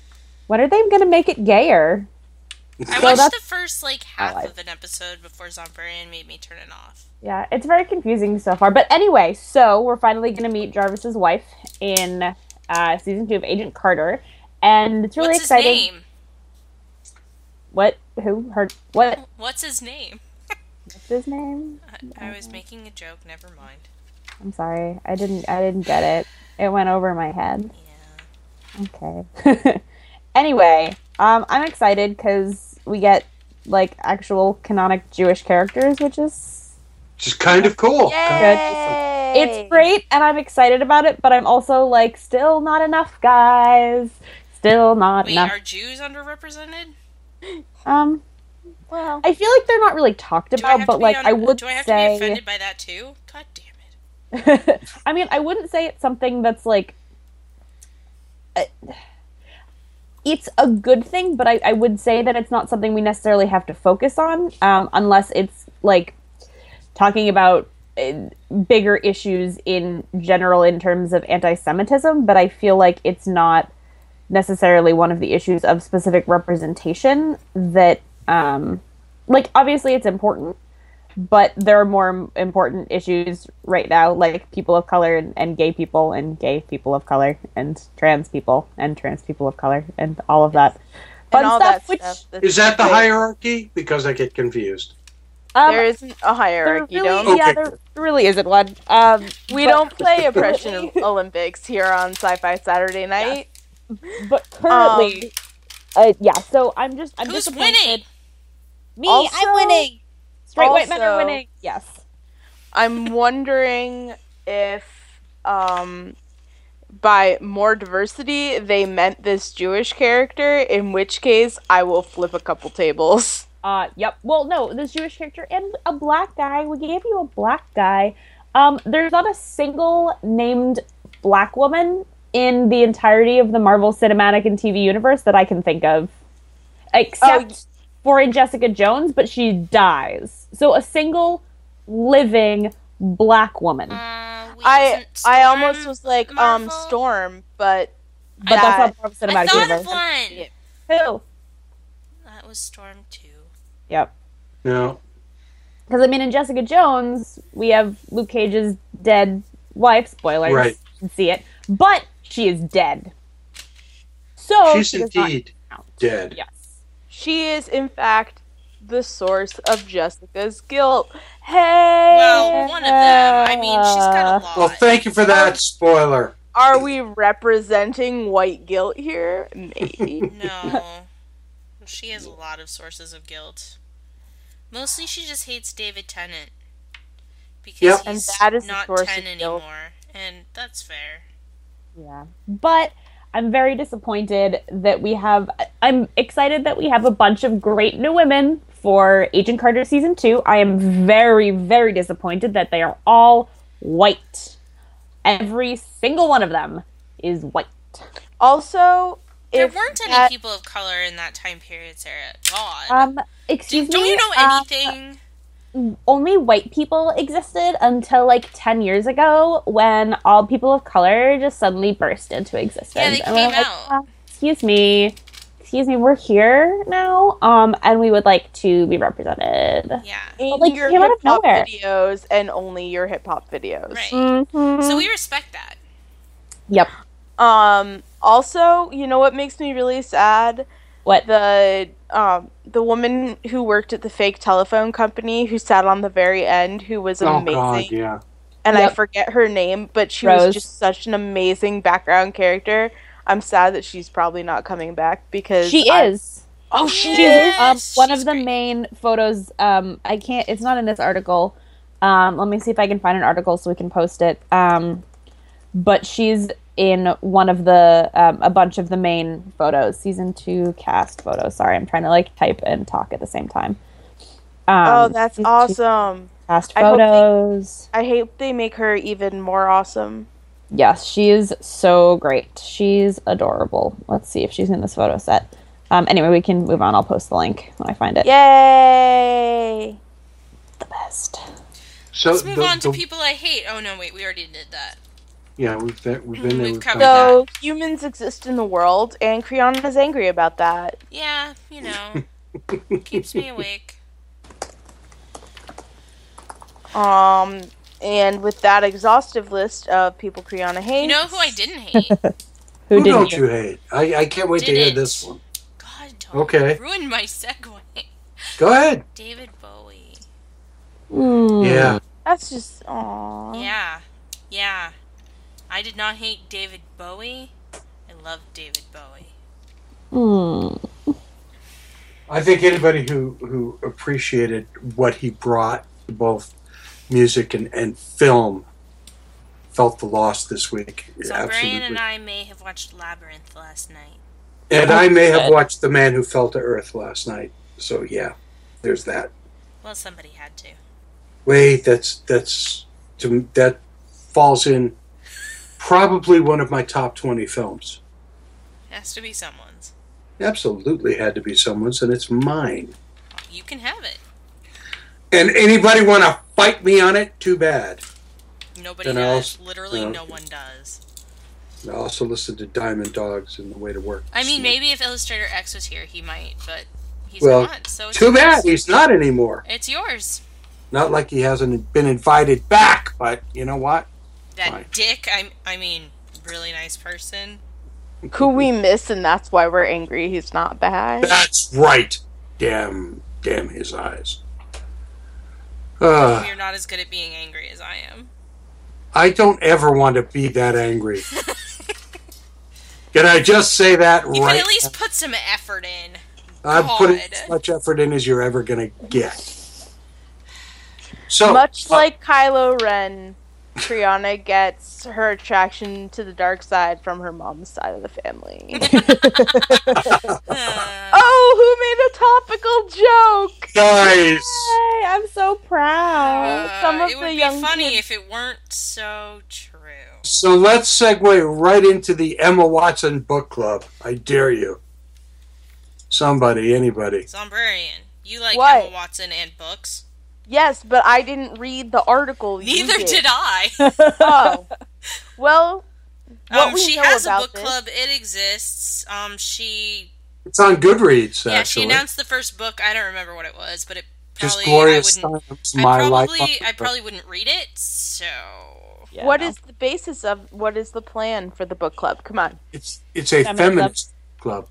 Speaker 4: when are they going to make it gayer?
Speaker 2: I watched the first like half of an episode before Zombarian made me turn it off.
Speaker 4: Yeah, it's very confusing so far. But anyway, so we're finally going to meet Jarvis's wife in uh, season 2 of Agent Carter. And it's really
Speaker 2: What's
Speaker 4: exciting.
Speaker 2: his name?
Speaker 4: What? Who? Her? What?
Speaker 2: What's his name?
Speaker 4: What's his name?
Speaker 2: I, I was making a joke. Never mind.
Speaker 4: I'm sorry. I didn't I didn't get it. It went over my head.
Speaker 2: Yeah.
Speaker 4: Okay. anyway, um, I'm excited because we get like actual canonic Jewish characters, which is
Speaker 1: Just kind of cool.
Speaker 3: Yay!
Speaker 4: it's great, and I'm excited about it. But I'm also like, still not enough, guys. Still not
Speaker 2: Wait,
Speaker 4: enough.
Speaker 2: are Jews underrepresented?
Speaker 4: Um,
Speaker 3: Well,
Speaker 4: I feel like they're not really talked about, but like
Speaker 2: un-
Speaker 4: I would
Speaker 2: Do I have
Speaker 4: say.
Speaker 2: to be offended by that too? God damn it!
Speaker 4: I mean, I wouldn't say it's something that's like. uh, It's a good thing, but I, I would say that it's not something we necessarily have to focus on, um, unless it's like talking about uh, bigger issues in general in terms of anti Semitism, but I feel like it's not necessarily one of the issues of specific representation that, um, like, obviously it's important, but there are more important issues right now, like people of color and, and gay people and gay people of color and trans people and trans people of color and all of that fun
Speaker 3: and all
Speaker 4: stuff.
Speaker 3: that
Speaker 4: which
Speaker 3: stuff.
Speaker 1: Is that the hierarchy? Because I get confused.
Speaker 4: um,
Speaker 3: there isn't a hierarchy.
Speaker 4: really,
Speaker 3: don't
Speaker 4: yeah,
Speaker 1: Okay.
Speaker 4: there really isn't one. Um,
Speaker 3: we
Speaker 4: but-
Speaker 3: don't play oppression Olympics here on Sci-Fi Saturday Night.
Speaker 4: but currently, uh, yeah. So I'm just I'm
Speaker 2: Who's
Speaker 4: disappointed.
Speaker 2: winning?
Speaker 4: Me,
Speaker 3: Also-
Speaker 4: I'm winning. Straight white men are winning. Yes.
Speaker 3: I'm wondering if um by more diversity they meant this Jewish character, in which case I will flip a couple tables.
Speaker 4: Uh, yep. Well, no, this Jewish character and a black guy. We gave you a black guy. Um, there's not a single named black woman in the entirety of the Marvel Cinematic and TV universe that I can think of, except for in Jessica Jones, but she dies. So a single living black woman.
Speaker 2: Uh,
Speaker 3: I I almost was like um Storm, but
Speaker 4: But that's
Speaker 3: that-
Speaker 4: not Marvel
Speaker 2: I
Speaker 4: Cinematic
Speaker 2: thought
Speaker 4: Universe.
Speaker 2: of one.
Speaker 4: Who?
Speaker 2: That was Storm too.
Speaker 4: Yep.
Speaker 1: No.
Speaker 4: Because I mean, in Jessica Jones, we have Luke Cage's dead wife. Spoilers.
Speaker 1: Right.
Speaker 4: You can see it, but she is dead. So
Speaker 1: She's
Speaker 4: she
Speaker 1: indeed dead.
Speaker 4: Yes.
Speaker 3: She is in fact the source of Jessica's guilt. Hey,
Speaker 2: Well, one of them. I mean, she's got a lot.
Speaker 1: Well, thank you for that spoiler.
Speaker 3: are we representing white guilt here? Maybe.
Speaker 2: No. She has a lot of sources of guilt. Mostly she just hates David Tennant. Because
Speaker 1: Yep.
Speaker 2: he's
Speaker 3: And that is
Speaker 2: not
Speaker 3: source of
Speaker 2: 10 anymore. And that's fair.
Speaker 4: Yeah. But I'm very disappointed that we have. I'm excited that we have a bunch of great new women for Agent Carter season two. I am very, very disappointed that they are all white. Every single one of them is white.
Speaker 3: also,
Speaker 2: There weren't any
Speaker 3: that-
Speaker 2: people of color in that time period, Sarah. God.
Speaker 4: Um, excuse
Speaker 2: Do, don't you know
Speaker 4: uh,
Speaker 2: anything?
Speaker 4: Only white people existed until like 10 years ago when all people of color just suddenly burst into existence.
Speaker 2: Yeah, they
Speaker 4: And we're
Speaker 2: came
Speaker 4: like,
Speaker 2: out.
Speaker 4: "Uh, excuse me. Excuse me, we're here now. Um, and we would like to be represented.
Speaker 2: yeah.
Speaker 3: in
Speaker 4: like,
Speaker 3: your
Speaker 4: came out
Speaker 3: hip
Speaker 4: of
Speaker 3: hop
Speaker 4: nowhere.
Speaker 3: videos and only your hip hop videos.
Speaker 2: Right.
Speaker 4: Mhm.
Speaker 2: So we respect that.
Speaker 4: Yep.
Speaker 3: Um. Also, you know what makes me really sad?
Speaker 4: What?
Speaker 3: The um, the woman who worked at the fake telephone company who sat on the very end, who was
Speaker 1: Oh
Speaker 3: amazing,
Speaker 1: God, yeah.
Speaker 3: and I forget her name, but she
Speaker 4: Rose.
Speaker 3: was just such an amazing background character. I'm sad that she's probably not coming back because
Speaker 4: She
Speaker 3: I-
Speaker 4: is.
Speaker 3: Oh, she
Speaker 4: She's
Speaker 3: is.
Speaker 4: um, one of the main photos. Um, I can't. It's not in this article. Um, let me see if I can find an article so we can post it. Um, but she's in one of the um, a bunch of the main photos, season two cast photos. Sorry, I'm trying to like type and talk at the same time. Um,
Speaker 3: Oh, that's awesome.
Speaker 4: Cast
Speaker 3: I hope they-
Speaker 4: photos.
Speaker 3: I hope they make her even more awesome.
Speaker 4: Yes, she is so great. She's adorable. Let's see if she's in this photo set. Um, anyway, we can move on. I'll post the link when I find it.
Speaker 3: Yay!
Speaker 4: The best.
Speaker 1: So
Speaker 2: Let's move
Speaker 1: the-
Speaker 2: on to
Speaker 1: the-
Speaker 2: people I hate. Oh no, wait, we already did that.
Speaker 1: Yeah, we've been, we've been there.
Speaker 2: We've
Speaker 1: we've
Speaker 2: covered
Speaker 1: done
Speaker 3: So humans exist in the world, and Kriana is angry about that.
Speaker 2: Yeah, you know, keeps me awake.
Speaker 3: Um, and with that exhaustive list of people Kriana hates,
Speaker 2: You know who I didn't hate?
Speaker 4: Who,
Speaker 1: Who
Speaker 4: didn't
Speaker 1: don't you hate? I, I can't wait to hear this one.
Speaker 2: God, don't
Speaker 1: Okay.
Speaker 2: ruin my segue.
Speaker 1: Go ahead.
Speaker 2: David Bowie.
Speaker 4: Hmm.
Speaker 1: Yeah.
Speaker 3: That's just aw.
Speaker 2: Yeah, yeah. I did not hate David Bowie. I love David Bowie.
Speaker 4: Hmm.
Speaker 1: I think anybody who, who appreciated what he brought to both music and, and film felt the loss this week.
Speaker 2: So
Speaker 1: Absolutely.
Speaker 2: Brian and I may have watched Labyrinth last night.
Speaker 1: And I may have watched The Man Who Fell to Earth last night. So yeah, there's that.
Speaker 2: Well, somebody had to.
Speaker 1: Wait, that's that's to, that falls in probably one of my top twenty films.
Speaker 2: Has to be someone's.
Speaker 1: Absolutely had to be someone's, and it's mine.
Speaker 2: You can have it.
Speaker 1: And anybody want to fight me on it? Too bad.
Speaker 2: Nobody does. Literally,
Speaker 1: uh,
Speaker 2: no one does.
Speaker 1: I also listened to Diamond Dogs and The Way to Work.
Speaker 2: I mean, maybe if Illustrator X was here, he might, but he's
Speaker 1: Well,
Speaker 2: not. So
Speaker 1: Too
Speaker 2: yours.
Speaker 1: bad he's not anymore.
Speaker 2: It's yours.
Speaker 1: Not like he hasn't been invited back, but you know what?
Speaker 2: That
Speaker 1: Fine.
Speaker 2: dick. I. I mean, really nice person.
Speaker 3: Who we miss, and that's why we're angry he's not bad.
Speaker 1: That's right. Damn, damn his eyes. Uh,
Speaker 2: You're not as good at being angry as I am.
Speaker 1: I don't ever want to be that angry. Can I just say that
Speaker 2: You
Speaker 1: right?
Speaker 2: can at least put some effort in.
Speaker 1: I'm putting as much effort in as you're ever going to get. So
Speaker 3: Much
Speaker 1: uh,
Speaker 3: like Kylo Ren, Kriana gets her attraction to the dark side from her mom's side of the family. Oh, who made a topical joke?
Speaker 1: Nice.
Speaker 4: Hey, I'm so proud.
Speaker 2: uh,
Speaker 3: some of
Speaker 2: it
Speaker 3: the
Speaker 2: would be
Speaker 3: young
Speaker 2: funny
Speaker 3: kids-
Speaker 2: if it weren't so true.
Speaker 1: so let's segue right into the Emma Watson book club. I dare you. Somebody, anybody.
Speaker 2: Zombrarian, you like
Speaker 3: What?
Speaker 2: Emma Watson and books?
Speaker 3: Yes, but I didn't read the article.
Speaker 2: Neither did I.
Speaker 3: Oh, well, what
Speaker 2: um,
Speaker 3: we
Speaker 2: she
Speaker 3: know
Speaker 2: has a book
Speaker 3: this-
Speaker 2: club. It exists. Um, she
Speaker 1: It's on Goodreads,
Speaker 2: yeah, she announced the first book. I don't remember what it was, but it
Speaker 1: Just
Speaker 2: probably
Speaker 1: glorious
Speaker 2: I wouldn't.
Speaker 1: times,
Speaker 2: I
Speaker 1: my life.
Speaker 2: probably I probably wouldn't read it. So
Speaker 4: Yeah,
Speaker 3: What
Speaker 4: no.
Speaker 3: is the basis of what is the plan for the book club? Come on.
Speaker 1: It's it's a
Speaker 4: Feminist
Speaker 1: feminist club.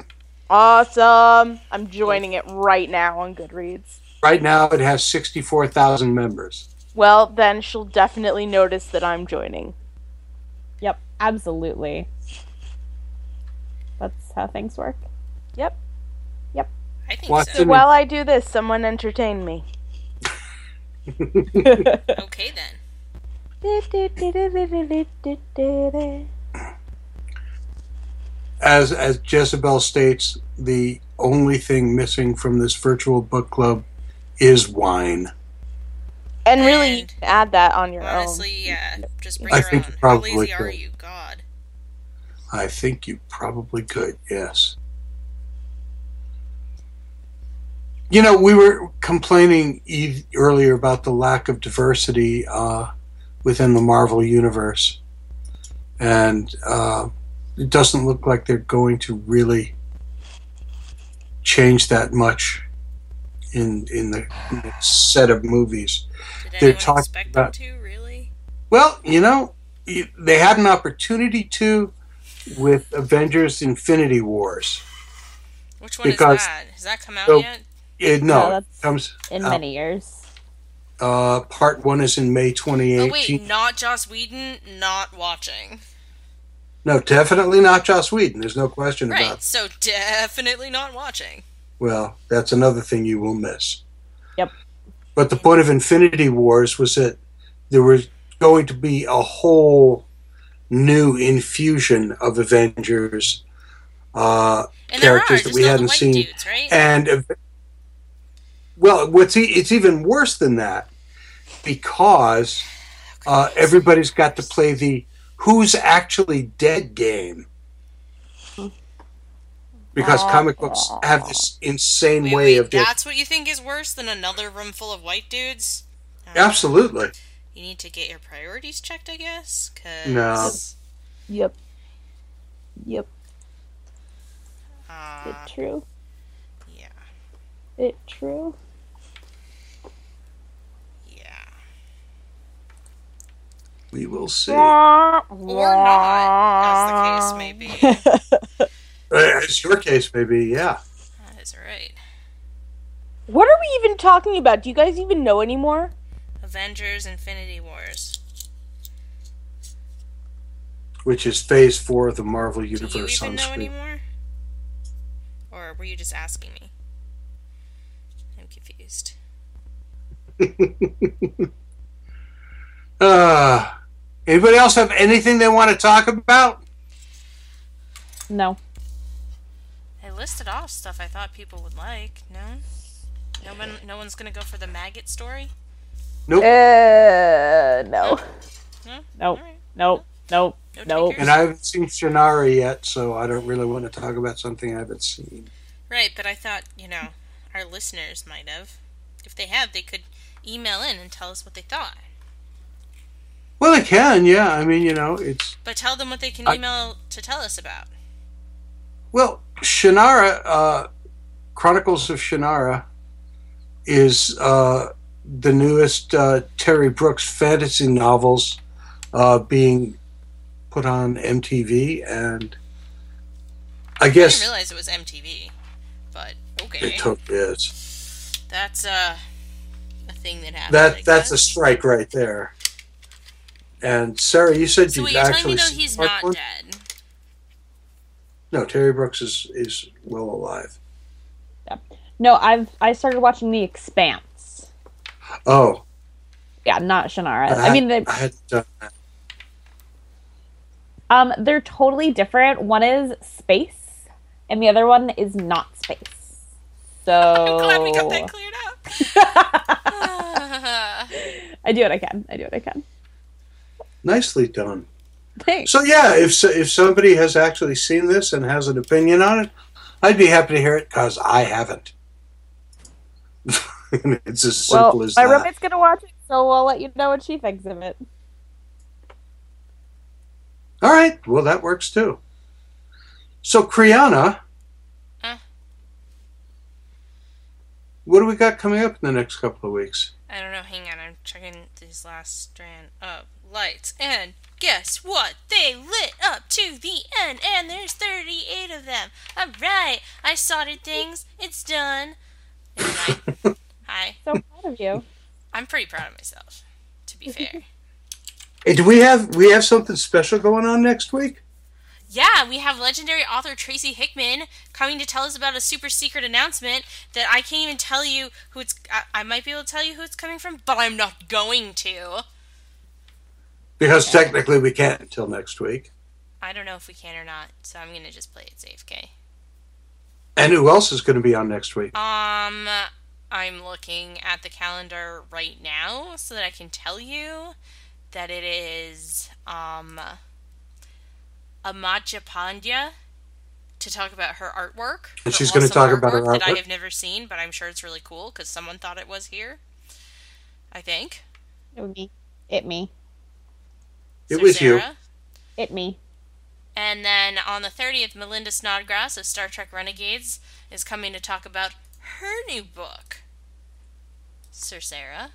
Speaker 3: Awesome. I'm joining it right now on Goodreads.
Speaker 1: Right now, it has sixty-four thousand members.
Speaker 3: Well, then she'll definitely notice that I'm joining.
Speaker 4: Yep, absolutely. That's how things work. Yep. Yep.
Speaker 2: I think
Speaker 1: Watson
Speaker 2: so.
Speaker 3: While I do this, someone entertain me.
Speaker 2: Okay then.
Speaker 1: As as Jezebel states, the only thing missing from this virtual book club is wine.
Speaker 3: And really, you can add that on your own.
Speaker 2: Honestly, yeah. Just bring
Speaker 1: I
Speaker 2: your
Speaker 1: think
Speaker 2: own.
Speaker 1: you
Speaker 2: How
Speaker 1: probably
Speaker 2: lazy are
Speaker 1: could.
Speaker 2: you, God?
Speaker 1: I think you probably could, yes. You know, we were complaining e- earlier about the lack of diversity uh, within the Marvel universe, and uh, it doesn't look like they're going to really change that much in in the, in the set of movies.
Speaker 2: Did
Speaker 1: They're
Speaker 2: anyone
Speaker 1: talking
Speaker 2: expect
Speaker 1: about-
Speaker 2: them to? Really?
Speaker 1: Well, you know, they had an opportunity to with Avengers Infinity Wars.
Speaker 2: Which one
Speaker 1: Because-
Speaker 2: is that? Has that come out
Speaker 1: So-
Speaker 2: yet?
Speaker 1: It,
Speaker 4: No,
Speaker 1: no, it comes.
Speaker 4: in
Speaker 1: out.
Speaker 4: many years.
Speaker 1: Uh, part one is in May
Speaker 2: Oh
Speaker 1: 2018.
Speaker 2: wait, not Joss Whedon, not watching.
Speaker 1: No, definitely not Joss Whedon. There's no question
Speaker 2: Right,
Speaker 1: about.
Speaker 2: so definitely not watching.
Speaker 1: Well, that's another thing you will miss.
Speaker 4: Yep.
Speaker 1: But the point of Infinity Wars was that there was going to be a whole new infusion of Avengers uh,
Speaker 2: And there are
Speaker 1: characters that we hadn't
Speaker 2: white
Speaker 1: seen,
Speaker 2: dudes, right?
Speaker 1: and well, what's e- it's even worse than that because uh, everybody's got to play the who's actually dead game. Because comic books have this insane
Speaker 2: wait,
Speaker 1: way
Speaker 2: wait,
Speaker 1: of doing
Speaker 2: that's what you think is worse than another room full of white dudes?
Speaker 1: Absolutely.
Speaker 2: You need to get your priorities checked, I guess. Cause,
Speaker 1: No.
Speaker 4: Yep. Yep.
Speaker 2: Uh,
Speaker 4: It true.
Speaker 2: yeah,
Speaker 4: It true.
Speaker 2: yeah.
Speaker 1: We will see.
Speaker 2: Or not, as the case may be.
Speaker 1: Uh, As your case may be, yeah.
Speaker 2: that is right.
Speaker 3: What are we even talking about? Do you guys even know anymore?
Speaker 2: Avengers Infinity Wars.
Speaker 1: Which is phase four of the Marvel Universe
Speaker 2: Do you
Speaker 1: Universe
Speaker 2: even know
Speaker 1: screen.
Speaker 2: anymore? Or were you just asking me? I'm confused.
Speaker 1: Uh, anybody else have anything they want to talk about?
Speaker 4: No.
Speaker 2: I listed off stuff I thought people would like. No? No one no one's gonna go for the maggot story?
Speaker 1: Nope.
Speaker 3: Uh, no.
Speaker 2: No?
Speaker 4: Nope.
Speaker 2: Alright.
Speaker 4: Nope. Nope.
Speaker 2: No
Speaker 4: Nope.
Speaker 1: And I haven't seen Shannara yet, so I don't really want to talk about something I haven't seen.
Speaker 2: Right, but I thought, you know, our listeners might have. If they have, they could email in and tell us what they thought.
Speaker 1: Well, they can, yeah. I mean, you know, it's
Speaker 2: But tell them what they can
Speaker 1: I-
Speaker 2: email to tell us about.
Speaker 1: Well, Shannara, uh, Chronicles of Shannara, is uh, the newest uh, Terry Brooks fantasy novels uh, being put on MTV, and I
Speaker 2: I
Speaker 1: guess
Speaker 2: didn't realize it was MTV. But okay.
Speaker 1: it totally is.
Speaker 2: That's uh, a thing that happens.
Speaker 1: That
Speaker 2: I
Speaker 1: that's a strike right there. And Sarah, you said
Speaker 2: So
Speaker 1: you
Speaker 2: wait, you're telling me though he's not
Speaker 1: one?
Speaker 2: dead?
Speaker 1: No, Terry Brooks is is well alive.
Speaker 4: No, I've I started watching The Expanse.
Speaker 1: Oh,
Speaker 4: Yeah, not Shannara. I mean, they,
Speaker 1: I had done that.
Speaker 4: um, they're totally different. One is space, and the other one is not space. So
Speaker 2: I'm glad we got that cleared up.
Speaker 4: I do what I can. I do what I can.
Speaker 1: nicely done.
Speaker 4: Thanks.
Speaker 1: So yeah, if if somebody has actually seen this and has an opinion on it, I'd be happy to hear it because I haven't. it's as simple
Speaker 4: well,
Speaker 1: as
Speaker 4: my
Speaker 1: that.
Speaker 4: roommate's gonna watch it, so I'll let you know what she thinks of it.
Speaker 1: All right, well that works too. So Kriana, what do we got coming up in the next couple of weeks?
Speaker 2: I don't know. Hang on. I'm checking these last strand of lights. And guess what? They lit up to the end, and there's 38 of them. All right. I sorted things. It's done. Anyway, hi.
Speaker 4: So proud of you.
Speaker 2: I'm pretty proud of myself. To be fair.
Speaker 1: Hey, do we have we have something special going on next week?
Speaker 2: Yeah, we have legendary author Tracy Hickman coming to tell us about a super secret announcement that I can't even tell you who it's. I, I might be able to tell you who it's coming from, but I'm not going to.
Speaker 1: Because technically we can't until next week.
Speaker 2: I don't know if we can or not, so I'm gonna just play it safe, okay?
Speaker 1: And who else is going to be on next week?
Speaker 2: Um, I'm looking at the calendar right now so that I can tell you that it is um Amaja Pandya to talk about her artwork.
Speaker 1: And she's gonna talk about her
Speaker 2: that I have never seen, but I'm sure it's really cool because someone thought it was here. I think.
Speaker 4: It would be It me.
Speaker 1: It was you.
Speaker 4: It me.
Speaker 2: And then on the 30th, Melinda Snodgrass of Star Trek Renegades is coming to talk about her new book. Sir Sarah.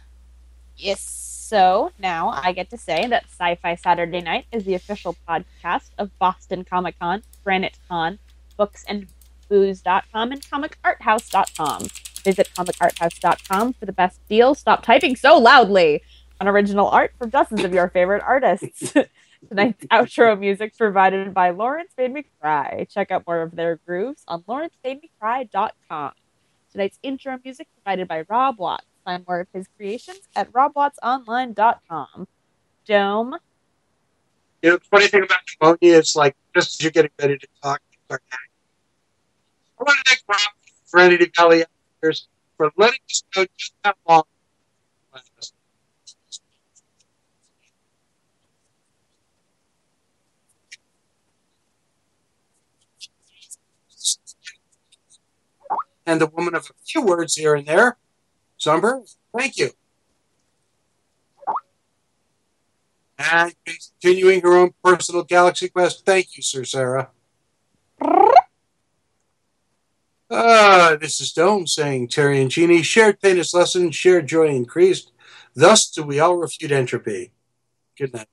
Speaker 4: Yes. So now I get to say that Sci Fi Saturday Night is the official podcast of Boston Comic Con, Granite Con, Books and booze.com, and comicarthouse.com. Visit comicarthouse.com for the best deals. Stop typing so loudly on original art from dozens of your favorite artists. Tonight's outro music provided by Lawrence Made Me Cry. Check out more of their grooves on lawrencemademecry.com. Tonight's intro music provided by Rob Watts. Find more of his creations at robwattsonline.com. Dome.
Speaker 1: You know, the funny thing about pneumonia is like just as you're getting ready to talk, you start hacking. I want to thank Rob Valley Outfitters for letting us know just how long. And the woman of a few words here and there, Zumber, thank you. And continuing her own personal galaxy quest. Thank you, Sir Sarah. Ah, this is Dome saying Terry and Jeannie shared pain is lessened, shared joy increased. Thus do we all refute entropy. Good night.